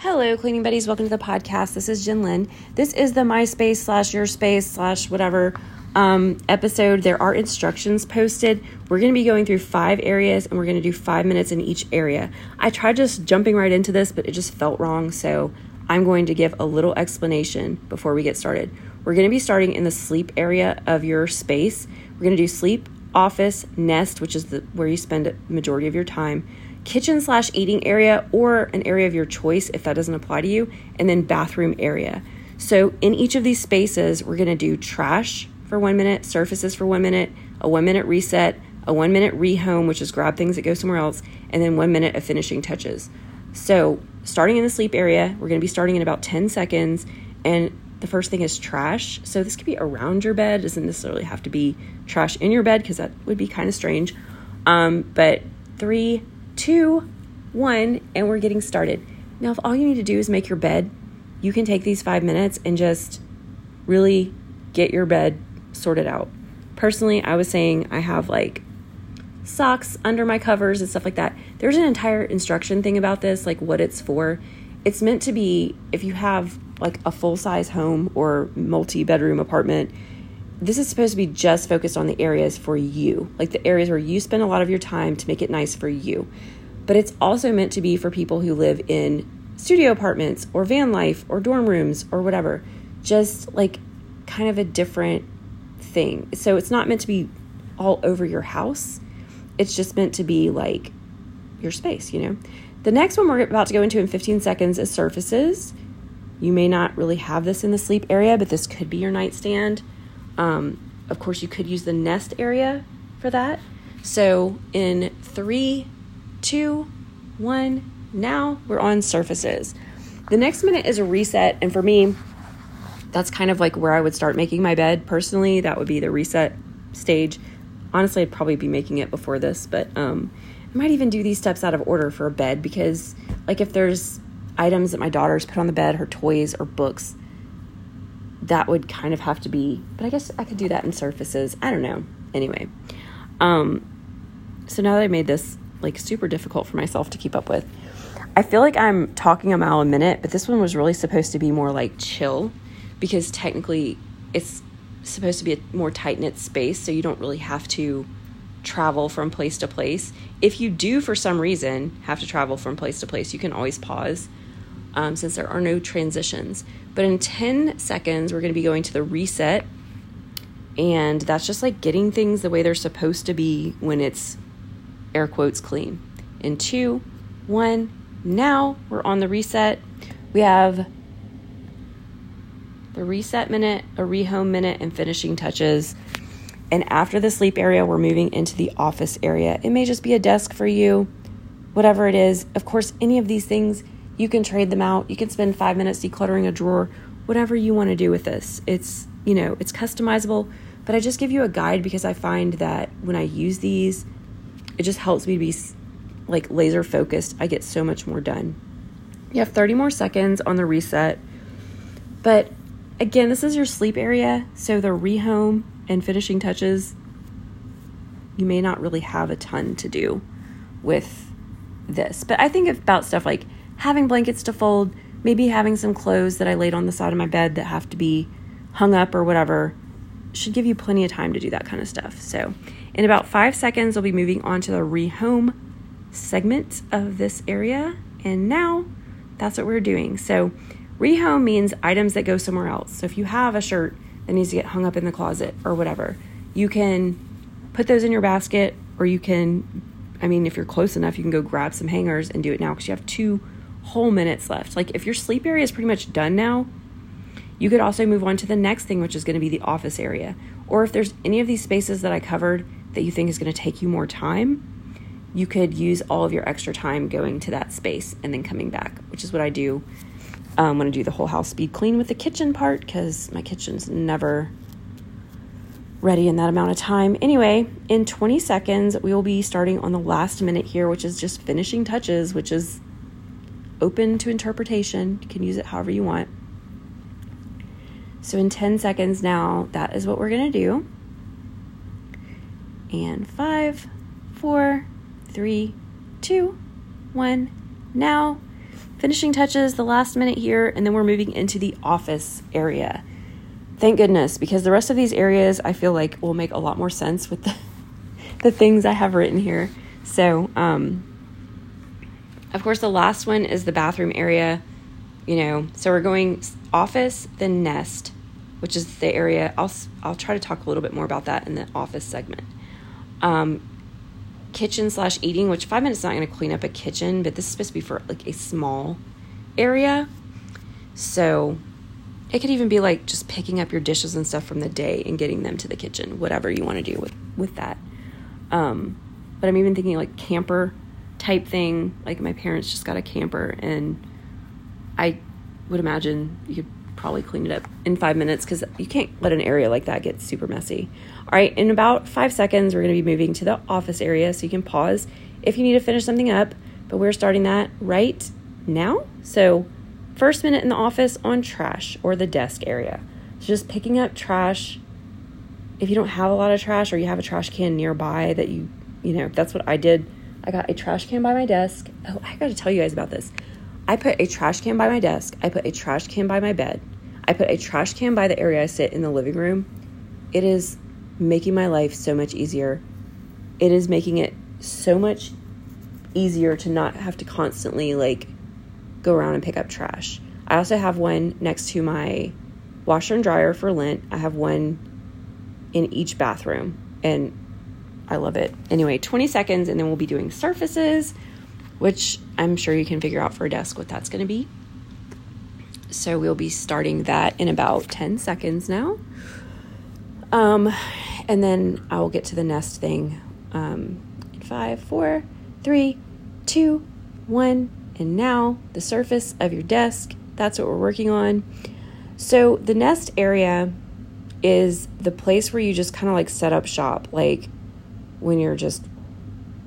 Hello, cleaning buddies. Welcome to the podcast. This is Jen Lynn. This is the MySpace slash Your Space slash whatever um, episode. There are instructions posted. We're going to be going through five areas and we're going to do five minutes in each area. I tried just jumping right into this, but it just felt wrong. So I'm going to give a little explanation before we get started. We're going to be starting in the sleep area of your space. We're going to do sleep, office, nest, which is the, where you spend majority of your time kitchen slash eating area or an area of your choice if that doesn't apply to you, and then bathroom area. So in each of these spaces, we're to do trash for one minute, surfaces for one minute, a one minute reset, a one minute rehome, which is grab things that go somewhere else, and then one minute of finishing touches. So starting in the sleep area, we're to be starting in about 10 seconds. And the first thing is trash. So this could be around your bed, it doesn't necessarily have to be trash in your bed because that would be kind of strange. Um, but three, two, one, and we're getting started. Now, if all you need to do is make your bed, you can take these five minutes and just really get your bed sorted out. Personally, I was saying I have like socks under my covers and stuff like that. There's an entire instruction thing about this, like what it's for. It's meant to be if you have like a full size home or multi bedroom apartment, this is supposed to be just focused on the areas for you, like the areas where you spend a lot of your time to make it nice for you. But it's also meant to be for people who live in studio apartments or van life or dorm rooms or whatever, just like kind of a different thing. So it's not meant to be all over your house, it's just meant to be like your space, you know? The next one we're about to go into in 15 seconds is surfaces. You may not really have this in the sleep area, but this could be your nightstand um, of course, you could use the nest area for that. So in three, two, one, now we're on surfaces. The next minute is a reset, and for me, that's kind of like where I would start making my bed personally. That would be the reset stage. Honestly, I'd probably be making it before this, but um, I might even do these steps out of order for a bed because, like, if there's items that my daughter's put on the bed, her toys or books, that would kind of have to be, but I guess I could do that in surfaces. I don't know. Anyway, um, so now that I made this like super difficult for myself to keep up with, I feel like I'm talking a mile a minute, but this one was really supposed to be more like chill because technically it's supposed to be a more tight knit space, so you don't really have to travel from place to place. If you do, for some reason, have to travel from place to place, you can always pause um, since there are no transitions. But in 10 seconds, we're going to be going to the reset. And that's just like getting things the way they're supposed to be when it's air quotes clean. In two, one, now we're on the reset. We have the reset minute, a rehome minute, and finishing touches. And after the sleep area, we're moving into the office area. It may just be a desk for you, whatever it is. Of course, any of these things you can trade them out. You can spend five minutes decluttering a drawer, whatever you want to do with this. It's, you know, it's customizable, but I just give you a guide because I find that when I use these, it just helps me be like laser focused. I get so much more done. You have 30 more seconds on the reset. But again, this is your sleep area, so the rehome and finishing touches, you may not really have a ton to do with this. But I think about stuff like having blankets to fold, maybe having some clothes that I laid on the side of my bed that have to be hung up or whatever should give you plenty of time to do that kind of stuff. So, in about five seconds, we'll be moving on to the rehome segment of this area. And now that's what we're doing. So, rehome means items that go somewhere else. So, if you have a shirt that needs to get hung up in the closet or whatever, you can put those in your basket or you can, I mean, if you're close enough, you can go grab some hangers and do it now because you have two whole minutes left. Like if your sleep area is pretty much done now, you could also move on to the next thing, which is going to be the office area. Or if there's any of these spaces that I covered that you think is going to take you more time, you could use all of your extra time going to that space and then coming back, which is what I do um, when I do the whole house speed clean with the kitchen part because my kitchen's never ready in that amount of time. Anyway, in 20 seconds, we will be starting on the last minute here, which is just finishing touches, which is open to interpretation. You can use it however you want. So, in 10 seconds now, that is what we're going to do. And five, four, three, two, one. Now, finishing touches, the last minute here, and then we're moving into the office area. Thank goodness, because the rest of these areas I feel like will make a lot more sense with the, the things I have written here. So, um, of course, the last one is the bathroom area. You know, so we're going office, then nest, which is the area. I'll I'll try to talk a little bit more about that in the office segment. Um, kitchen slash eating, which five minutes is not going to clean up a kitchen, but this is supposed to be for like a small area. So it could even be like just picking up your dishes and stuff from the day and getting them to the kitchen, whatever you want to do with with that. Um, but I'm even thinking like camper type thing. Like my parents just got a camper, and I would imagine you could probably clean it up in five minutes because you can't let an area like that get super messy. All right, in about five seconds, we're going to be moving to the office area, so you can pause if you need to finish something up. But we're starting that right now. So, first minute in the office on trash or the desk area. So, just picking up trash. If you don't have a lot of trash or you have a trash can nearby that you, you know, that's what I did. I got a trash can by my desk. Oh, I got to tell you guys about this. I put a trash can by my desk. I put a trash can by my bed. I put a trash can by the area I sit in the living room. It is making my life so much easier. It is making it so much easier to not have to constantly like go around and pick up trash. I also have one next to my washer and dryer for lint. I have one in each bathroom and I love it. Anyway, 20 seconds and then we'll be doing surfaces which I'm sure you can figure out for a desk what that's going to be. So we'll be starting that in about 10 seconds now. Um, and then I will get to the nest thing um, in five, four, three, two, one. And now the surface of your desk, that's what we're working on. So the nest area is the place where you just kind of like set up shop. Like when you're just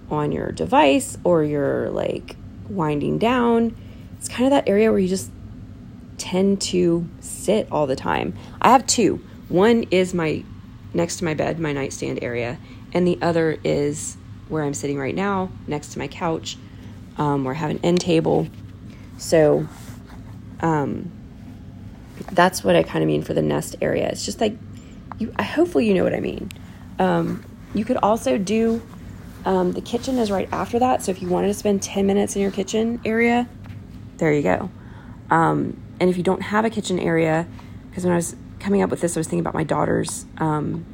on your device or you're like winding down. It's kind of that area where you just tend to sit all the time. I have two. One is my next to my bed, my nightstand area, and the other is where I'm sitting right now, next to my couch, um, where I have an end table. So, um, that's what I kind of mean for the nest area. It's just like you. Hopefully you know what I mean. Um, you could also do um, the kitchen is right after that. So if you wanted to spend 10 minutes in your kitchen area, there you go. Um, and if you don't have a kitchen area, because when I was coming up with this, I was thinking about my daughter's um,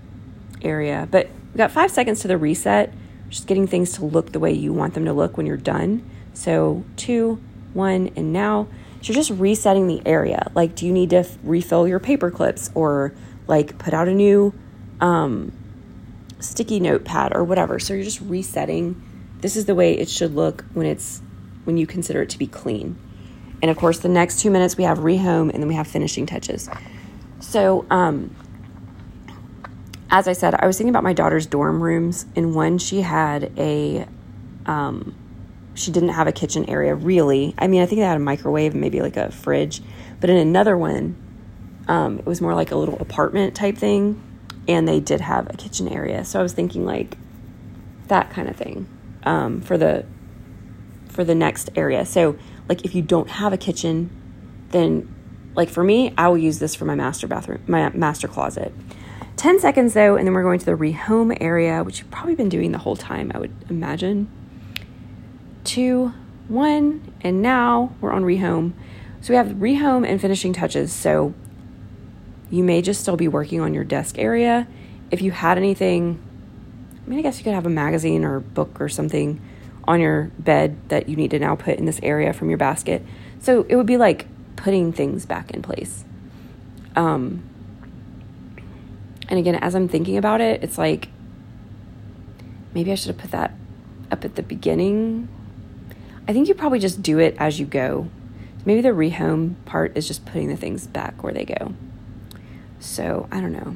area. But we got five seconds to the reset, just getting things to look the way you want them to look when you're done. So two, one, and now. So you're just resetting the area. Like, do you need to f- refill your paper clips or like put out a new um, sticky notepad or whatever. So you're just resetting. This is the way it should look when it's when you consider it to be clean. And of course, the next two minutes we have rehome and then we have finishing touches. So, um, as I said, I was thinking about my daughter's dorm rooms. In one, she had a, um, she didn't have a kitchen area really. I mean, I think they had a microwave and maybe like a fridge. But in another one, um, it was more like a little apartment type thing and they did have a kitchen area. So I was thinking like that kind of thing um, for the for the next area. So like if you don't have a kitchen, then like for me, I will use this for my master bathroom, my master closet. 10 seconds though, and then we're going to the rehome area, which you've probably been doing the whole time, I would imagine. Two, one, and now we're on rehome. So we have rehome and finishing touches. So you may just still be working on your desk area. If you had anything, I mean, I guess you could have a magazine or book or something on your bed that you need to now put in this area from your basket. So it would be like putting things back in place. Um, and again, as I'm thinking about it, it's like maybe I should have put that up at the beginning. I think you probably just do it as you go. Maybe the rehome part is just putting the things back where they go. So I don't know.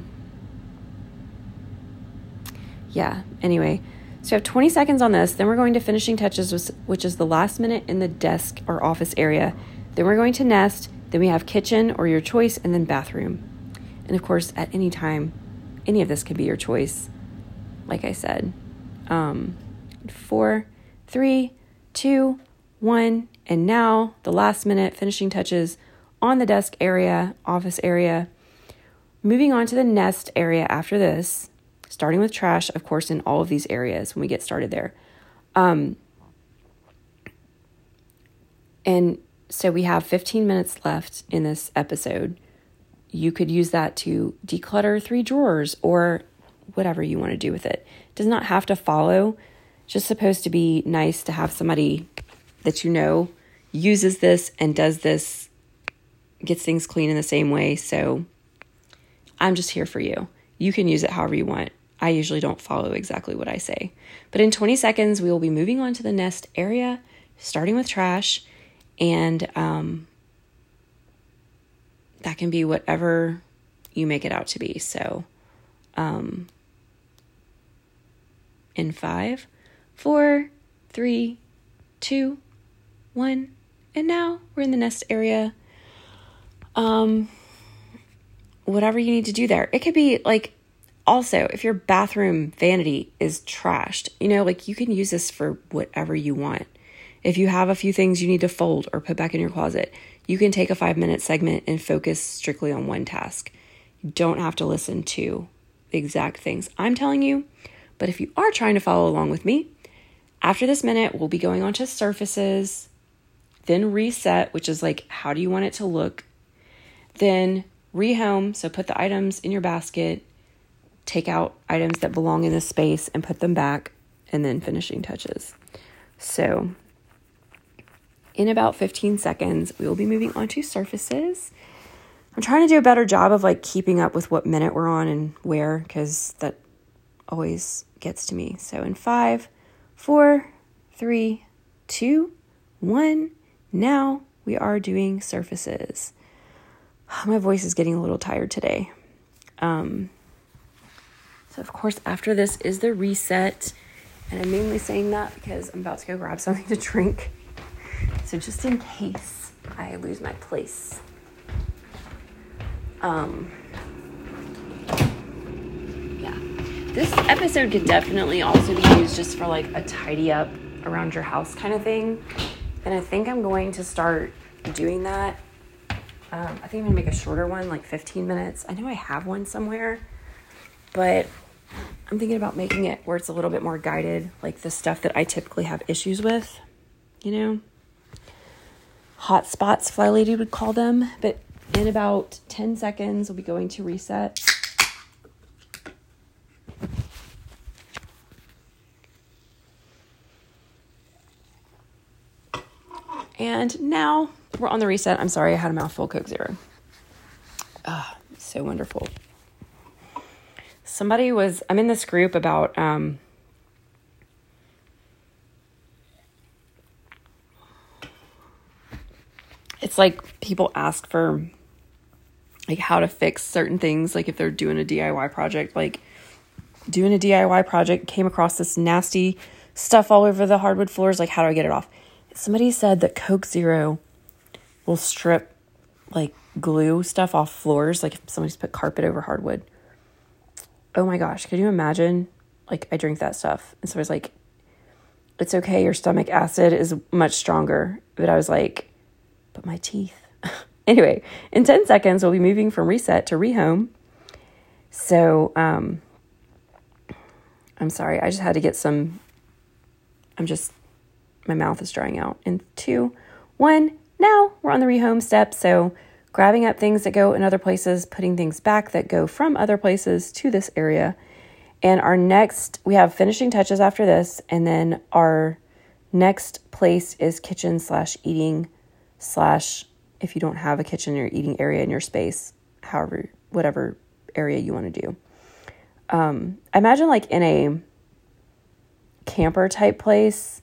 Yeah, anyway. So you have 20 seconds on this. Then we're going to finishing touches, which is the last minute in the desk or office area. Then we're going to nest. Then we have kitchen or your choice, and then bathroom. And of course, at any time, any of this could be your choice, like I said. Um, four, three, two, one, And now the last minute finishing touches on the desk area, office area. Moving on to the nest area after this, starting with trash, of course, in all of these areas when we get started there. Um, and so we have 15 minutes left in this episode. You could use that to declutter three drawers or whatever you want to do with it. it does not have to follow, just supposed to be nice to have somebody that you know uses this and does this, gets things clean in the same way. So I'm just here for you. You can use it however you want. I usually don't follow exactly what I say. But in 20 seconds, we will be moving on to the nest area, starting with trash and um, that can be whatever you make it out to be. So, um, in five, four, three, two, one, and now we're in the nest area. Um, whatever you need to do there. It could be like also if your bathroom vanity is trashed, you know, like you can use this for whatever you want. If you have a few things you need to fold or put back in your closet, you can take a five minute segment and focus strictly on one task. You don't have to listen to the exact things I'm telling you. But if you are trying to follow along with me, after this minute, we'll be going on to surfaces, then reset, which is like, how do you want it to look? Then rehome, so put the items in your basket, take out items that belong in this space and put them back, and then finishing touches. So in about 15 seconds, we will be moving on to surfaces. I'm trying to do a better job of like keeping up with what minute we're on and where because that always gets to me. So in five, four, three, two, one. Now we are doing surfaces. My voice is getting a little tired today. Um, so, of course, after this is the reset. And I'm mainly saying that because I'm about to go grab something to drink. So just in case I lose my place. Um yeah. This episode could definitely also be used just for like a tidy up around your house kind of thing. And I think I'm going to start doing that. Um, I think I'm gonna make a shorter one, like 15 minutes. I know I have one somewhere, but I'm thinking about making it where it's a little bit more guided, like the stuff that I typically have issues with, you know? hot spots, Fly Lady would call them. But in about 10 seconds, we'll be going to reset. And now we're on the reset. I'm sorry, I had a mouthful Coke Zero. Ah, so wonderful. Somebody was, I'm in this group about um, it's like people ask for like how to fix certain things like if they're doing a DIY project like doing a DIY project came across this nasty stuff all over the hardwood floors like how do I get it off somebody said that Coke Zero will strip like glue stuff off floors like if somebody's put carpet over hardwood oh my gosh could you imagine like I drink that stuff and somebody's like it's okay your stomach acid is much stronger but I was like but my teeth. anyway, in 10 seconds, we'll be moving from reset to rehome. So, um, I'm sorry, I just had to get some. I'm just, my mouth is drying out. In two, one, now we're on the rehome step. So, grabbing up things that go in other places, putting things back that go from other places to this area. And our next, we have finishing touches after this. And then our next place is kitchen slash eating slash if you don't have a kitchen or eating area in your space, however, whatever area you want to do. Um, I imagine like in a camper type place,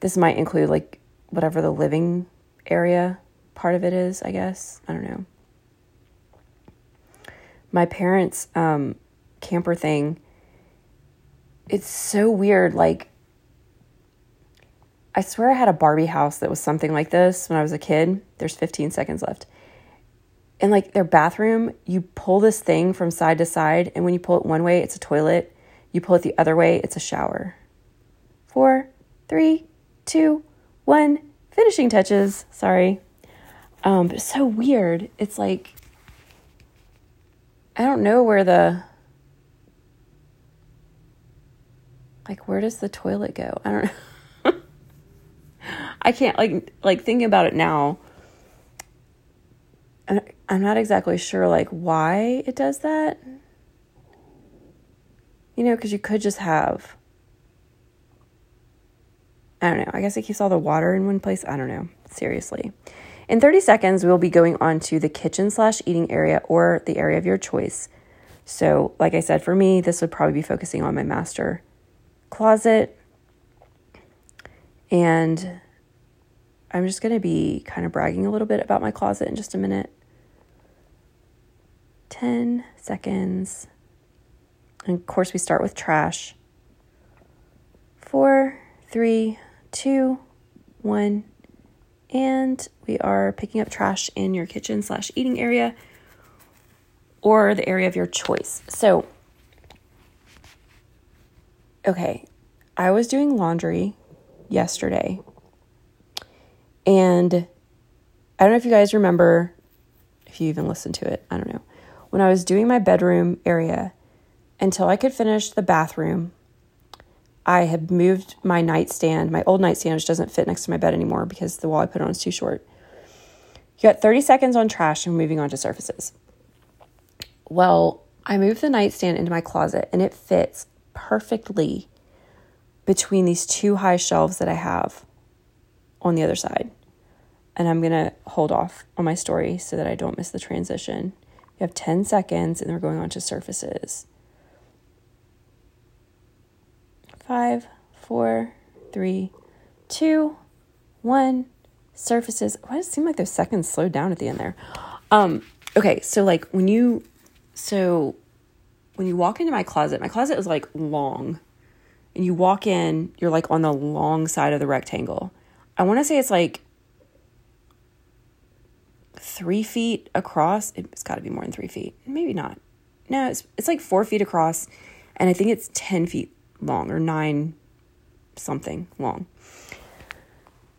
this might include like whatever the living area part of it is, I guess. I don't know. My parents' um, camper thing, it's so weird. Like, I swear I had a Barbie house that was something like this when I was a kid. There's 15 seconds left. And like their bathroom, you pull this thing from side to side, and when you pull it one way, it's a toilet. You pull it the other way, it's a shower. Four, three, two, one, finishing touches. Sorry. Um, but it's so weird. It's like, I don't know where the, like, where does the toilet go? I don't know. I can't, like, like thinking about it now. I'm not exactly sure, like, why it does that. You know, because you could just have I don't know. I guess it keeps all the water in one place. I don't know. Seriously. In 30 seconds, we'll be going on to the kitchen slash eating area or the area of your choice. So, like I said, for me, this would probably be focusing on my master closet. And I'm just going to be kind of bragging a little bit about my closet in just a minute. 10 seconds. And of course, we start with trash. Four, three, two, one, and we are picking up trash in your kitchen slash eating area or the area of your choice. So, okay, I was doing laundry yesterday, and I don't know if you guys remember, if you even listened to it, I don't know. When I was doing my bedroom area, until I could finish the bathroom, I had moved my nightstand, my old nightstand, which doesn't fit next to my bed anymore because the wall I put on is too short. You got 30 seconds on trash and moving on to surfaces. Well, I moved the nightstand into my closet and it fits perfectly between these two high shelves that I have on the other side. And I'm going to hold off on my story so that I don't miss the transition. You have 10 seconds and we're going on to surfaces. Five, four, three, two, one. Surfaces. Why does it seem like those seconds slowed down at the end there? Um, okay, so like when you so when you walk into my closet, my closet is like long. And you walk in, you're like on the long side of the rectangle. I want to say it's like three feet across. It's got to be more than three feet. Maybe not. No, it's it's like four feet across, and I think it's ten feet long or nine something long.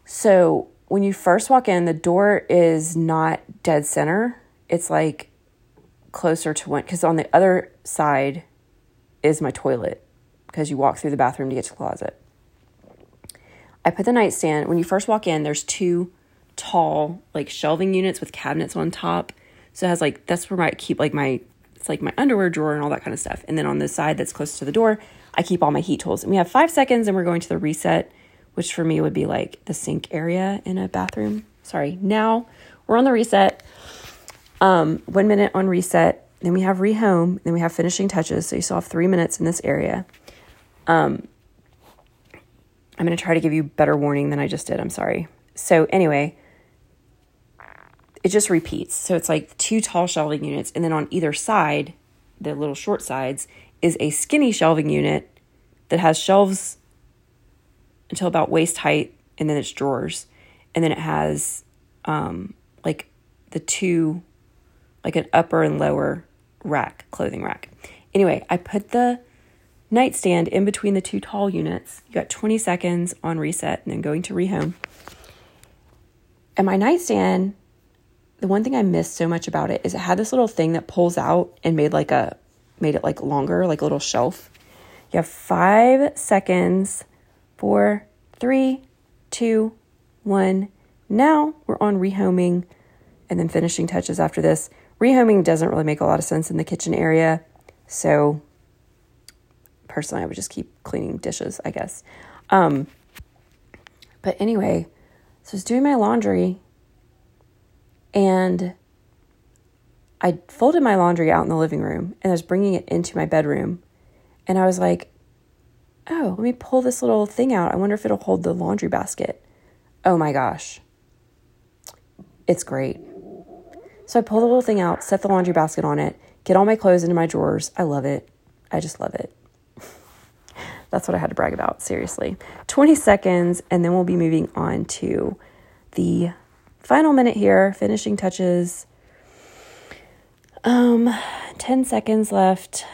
So when you first walk in, the door is not dead center. It's like closer to one, because on the other side is my toilet, because you walk through the bathroom to get to the closet. I put the nightstand, when you first walk in, there's two tall, like shelving units with cabinets on top. So it has like, that's where I keep like my, it's like my underwear drawer and all that kind of stuff. And then on the side that's close to the door, I keep all my heat tools. And we have five seconds and we're going to the reset, which for me would be like the sink area in a bathroom. Sorry. Now we're on the reset. Um, one minute on reset. Then we have rehome. Then we have finishing touches. So you still have three minutes in this area. Um, I'm going to try to give you better warning than I just did. I'm sorry. So anyway, it just repeats. So it's like two tall shelving units, and then on either side, the little short sides, is a skinny shelving unit that has shelves until about waist height and then it's drawers. And then it has um, like the two, like an upper and lower rack, clothing rack. Anyway, I put the nightstand in between the two tall units. You got 20 seconds on reset and then going to rehome. And my nightstand, the one thing I missed so much about it is it had this little thing that pulls out and made like a made it like longer, like a little shelf. You have five seconds. Four, three, two, one. Now we're on rehoming and then finishing touches after this. Rehoming doesn't really make a lot of sense in the kitchen area. So personally, I would just keep cleaning dishes, I guess. Um, but anyway, so I was doing my laundry and I folded my laundry out in the living room and I was bringing it into my bedroom. And I was like, oh, let me pull this little thing out. I wonder if it'll hold the laundry basket. Oh my gosh. It's great. So I pull the little thing out, set the laundry basket on it, get all my clothes into my drawers. I love it. I just love it. That's what I had to brag about, seriously. 20 seconds, and then we'll be moving on to the final minute here, finishing touches um, 10 seconds left.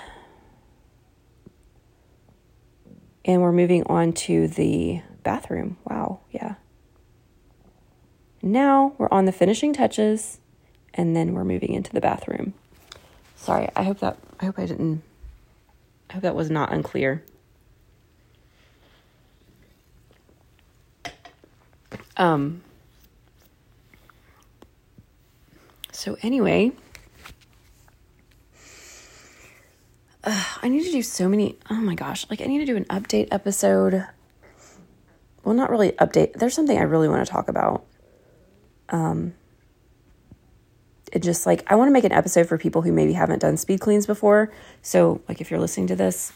And we're moving on to the bathroom. Wow, yeah. Now we're on the finishing touches and then we're moving into the bathroom. Sorry, I hope that I hope I didn't I hope that was not unclear. Um so anyway, uh, I need to do so many. Oh my gosh, like I need to do an update episode. Well, not really update. There's something I really want to talk about. Um, it just like I want to make an episode for people who maybe haven't done speed cleans before. So, like, if you're listening to this,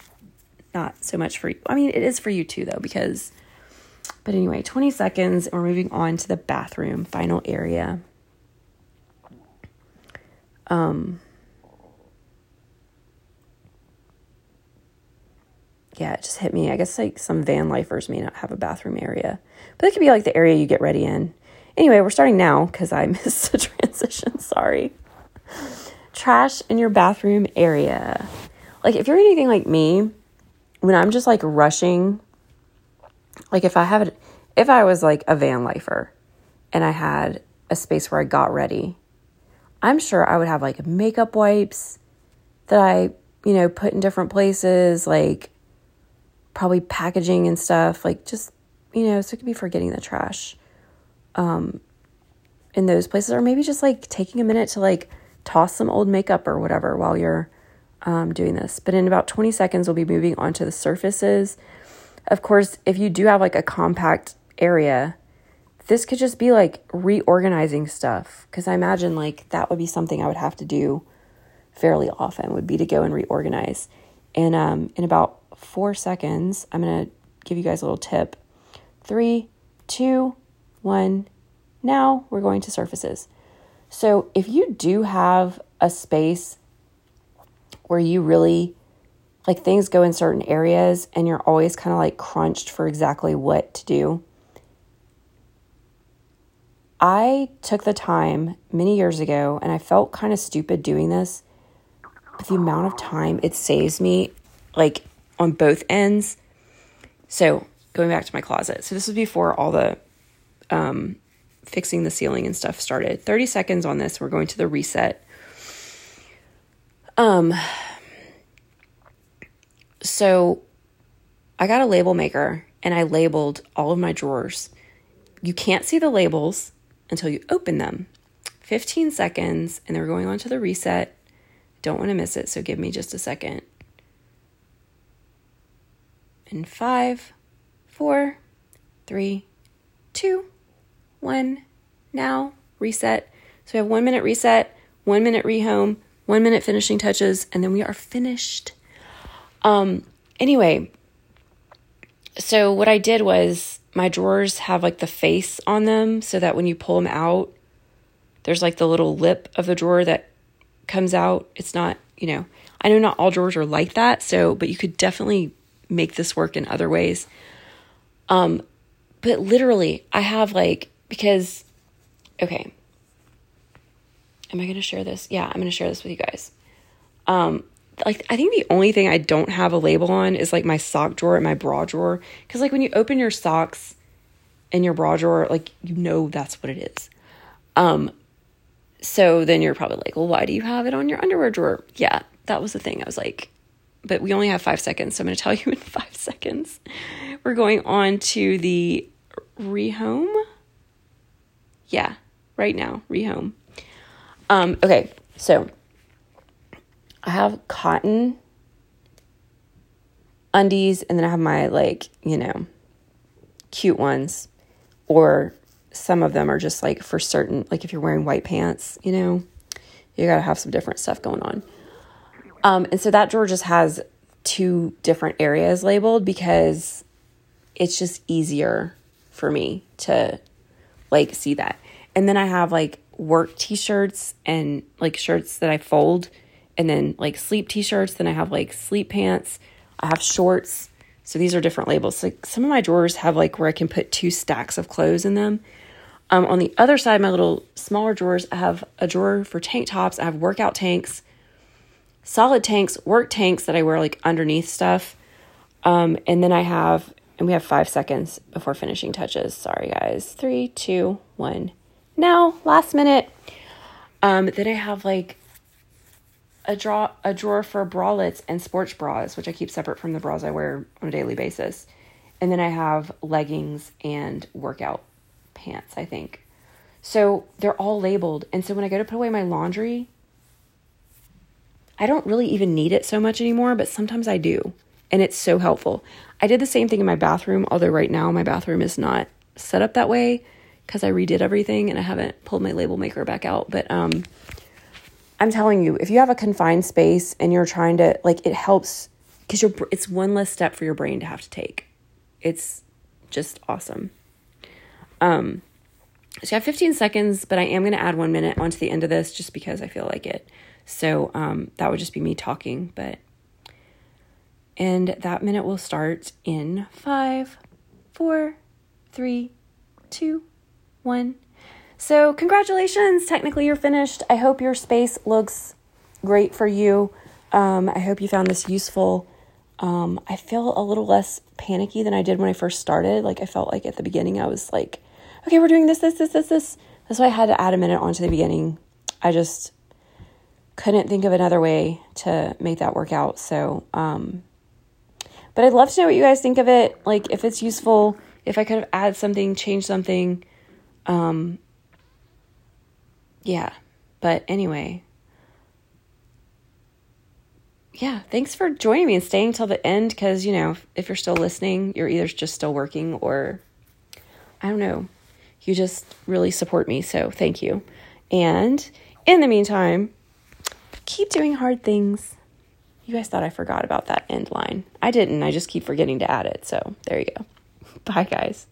not so much for you. I mean, it is for you too, though, because. But anyway, 20 seconds, and we're moving on to the bathroom, final area. Um, yeah, it just hit me. I guess like some van lifers may not have a bathroom area, but it could be like the area you get ready in. Anyway, we're starting now because I missed the transition. Sorry. Trash in your bathroom area. Like, if you're anything like me, when I'm just like rushing, like if I have it, if I was like a van lifer and I had a space where I got ready, I'm sure I would have like makeup wipes that I, you know, put in different places, like probably packaging and stuff, like just, you know, so it could be for getting the trash um, in those places, or maybe just like taking a minute to like toss some old makeup or whatever while you're um, doing this. But in about 20 seconds, we'll be moving on to the surfaces. Of course, if you do have like a compact area, this could just be like reorganizing stuff because I imagine like that would be something I would have to do fairly often would be to go and reorganize. And um, in about four seconds, I'm gonna give you guys a little tip. Three, two, one. Now we're going to surfaces. So if you do have a space where you really like things go in certain areas and you're always kind of like crunched for exactly what to do I took the time many years ago and I felt kind of stupid doing this, but the amount of time it saves me, like on both ends. So, going back to my closet. So, this was before all the um, fixing the ceiling and stuff started. 30 seconds on this. We're going to the reset. Um, so, I got a label maker and I labeled all of my drawers. You can't see the labels until you open them. 15 seconds, and then we're going on to the reset. Don't want to miss it, so give me just a second. And five, four, three, two, one. Now, reset. So we have one minute reset, one minute rehome, one minute finishing touches, and then we are finished. Um, anyway, so what I did was my drawers have like the face on them so that when you pull them out, there's like the little lip of the drawer that comes out. It's not, you know, I know not all drawers are like that, so but you could definitely make this work in other ways. Um but literally, I have like because okay. Am I going to share this? Yeah, I'm going to share this with you guys. Um like I think the only thing I don't have a label on is like my sock drawer and my bra drawer cuz like when you open your socks in your bra drawer like you know that's what it is. Um so then you're probably like, "Well, why do you have it on your underwear drawer?" Yeah, that was the thing. I was like, but we only have 5 seconds, so I'm going to tell you in 5 seconds. We're going on to the rehome. Yeah, right now, rehome. Um okay, so I have cotton undies and then I have my like, you know, cute ones or some of them are just like for certain like if you're wearing white pants, you know, you got to have some different stuff going on. Um and so that drawer just has two different areas labeled because it's just easier for me to like see that. And then I have like work t-shirts and like shirts that I fold and then like sleep t-shirts then i have like sleep pants i have shorts. So these are different labels. Like some of my drawers have like where i can put two stacks of clothes in them. Um, on the other side my little smaller drawers i have a drawer for tank tops. I have workout tanks solid tanks work tanks that i wear like underneath stuff. Um, and then i have and we have five seconds before finishing touches. Sorry guys. Three two one. Now, last minute. Um, then I have like a draw a drawer for bralettes and sports bras, which I keep separate from the bras I wear on a daily basis. And then I have leggings and workout pants, I think. So they're all labeled. And so when I go to put away my laundry, I don't really even need it so much anymore, but sometimes I do. And it's so helpful. I did the same thing in my bathroom, although right now my bathroom is not set up that way because I redid everything and I haven't pulled my label maker back out. But um, I'm telling you, if you have a confined space and you're trying to, like, it helps because you're, it's one less step for your brain to have to take. It's just awesome. Um, so I have 15 seconds, but I am going to add one minute onto the end of this just because I feel like it. So um, that would just be me talking, but and that minute will start in five, four, three, two, one. So, congratulations. Technically, you're finished. I hope your space looks great for you. Um, I hope you found this useful. Um, I feel a little less panicky than I did when I first started. Like, I felt like at the beginning, I was like, okay, we're doing this, this, this, this, this. That's why I had to add a minute onto the beginning. I just couldn't think of another way to make that work out. So, um, but I'd love to know what you guys think of it. Like, if it's useful, if I could have added something, changed something. Um, yeah. But anyway, yeah, thanks for joining me and staying till the end because, you know, if you're still listening, you're either just still working or I don't know. You just really support me. So thank you. And in the meantime, keep doing hard things. You guys thought I forgot about that end line. I didn't. I just keep forgetting to add it. So there you go. Bye, guys.